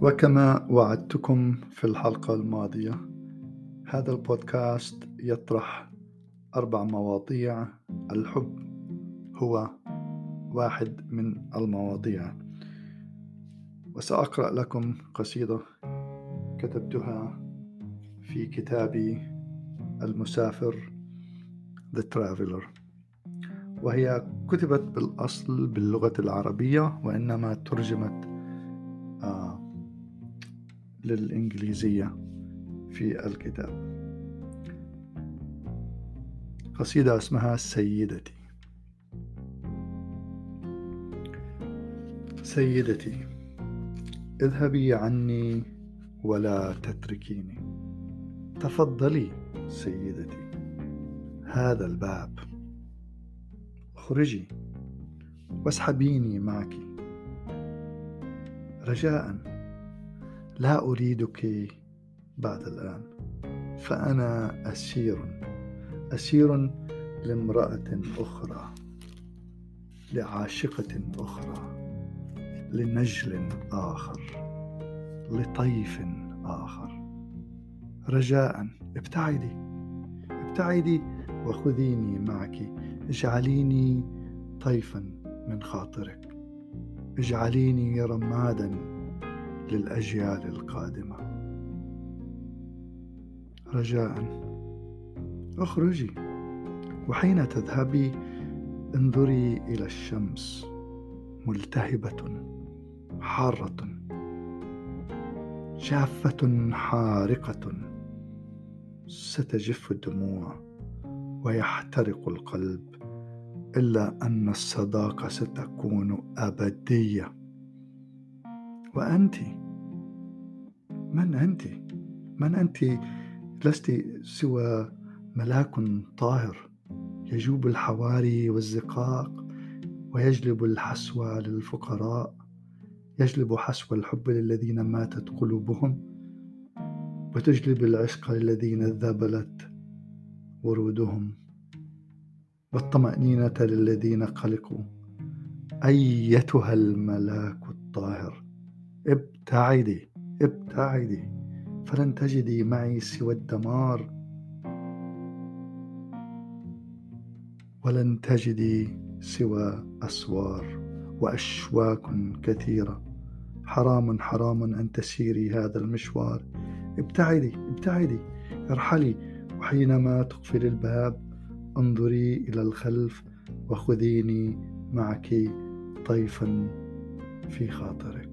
وكما وعدتكم في الحلقة الماضية هذا البودكاست يطرح أربع مواضيع. الحب هو واحد من المواضيع. وسأقرأ لكم قصيدة كتبتها في كتابي المسافر The Traveler. وهي كتبت بالأصل باللغة العربية وإنما ترجمت للإنجليزية في الكتاب. قصيدة اسمها سيدتي. سيدتي اذهبي عني ولا تتركيني. تفضلي سيدتي. هذا الباب. اخرجي. واسحبيني معك. رجاء. لا أريدك بعد الآن فأنا أسير أسير لامرأة أخرى لعاشقة أخرى لنجل آخر لطيف آخر. رجاء ابتعدي ابتعدي وخذيني معك. اجعليني طيفا من خاطرك. اجعليني رمادا للأجيال القادمة. رجاء اخرجي وحين تذهبي انظري إلى الشمس ملتهبة حارة جافه حارقة. ستجف الدموع ويحترق القلب إلا أن الصداقة ستكون أبدية. وأنت؟ من أنت؟ من أنت لست سوى ملاك طاهر يجوب الحواري والزقاق ويجلب الحسوى للفقراء؟ يجلب حسوى الحب للذين ماتت قلوبهم؟ وتجلب العشق للذين ذبلت ورودهم؟ والطمأنينة للذين قلقوا أيتها الملاك الطاهر؟ ابتعدي ابتعدي. فلن تجدي معي سوى الدمار. ولن تجدي سوى أسوار وأشواك كثيرة. حرام حرام أن تسيري هذا المشوار. ابتعدي ابتعدي. ارحلي وحينما تقفل الباب انظري إلى الخلف وخذيني معك طيفا في خاطرك.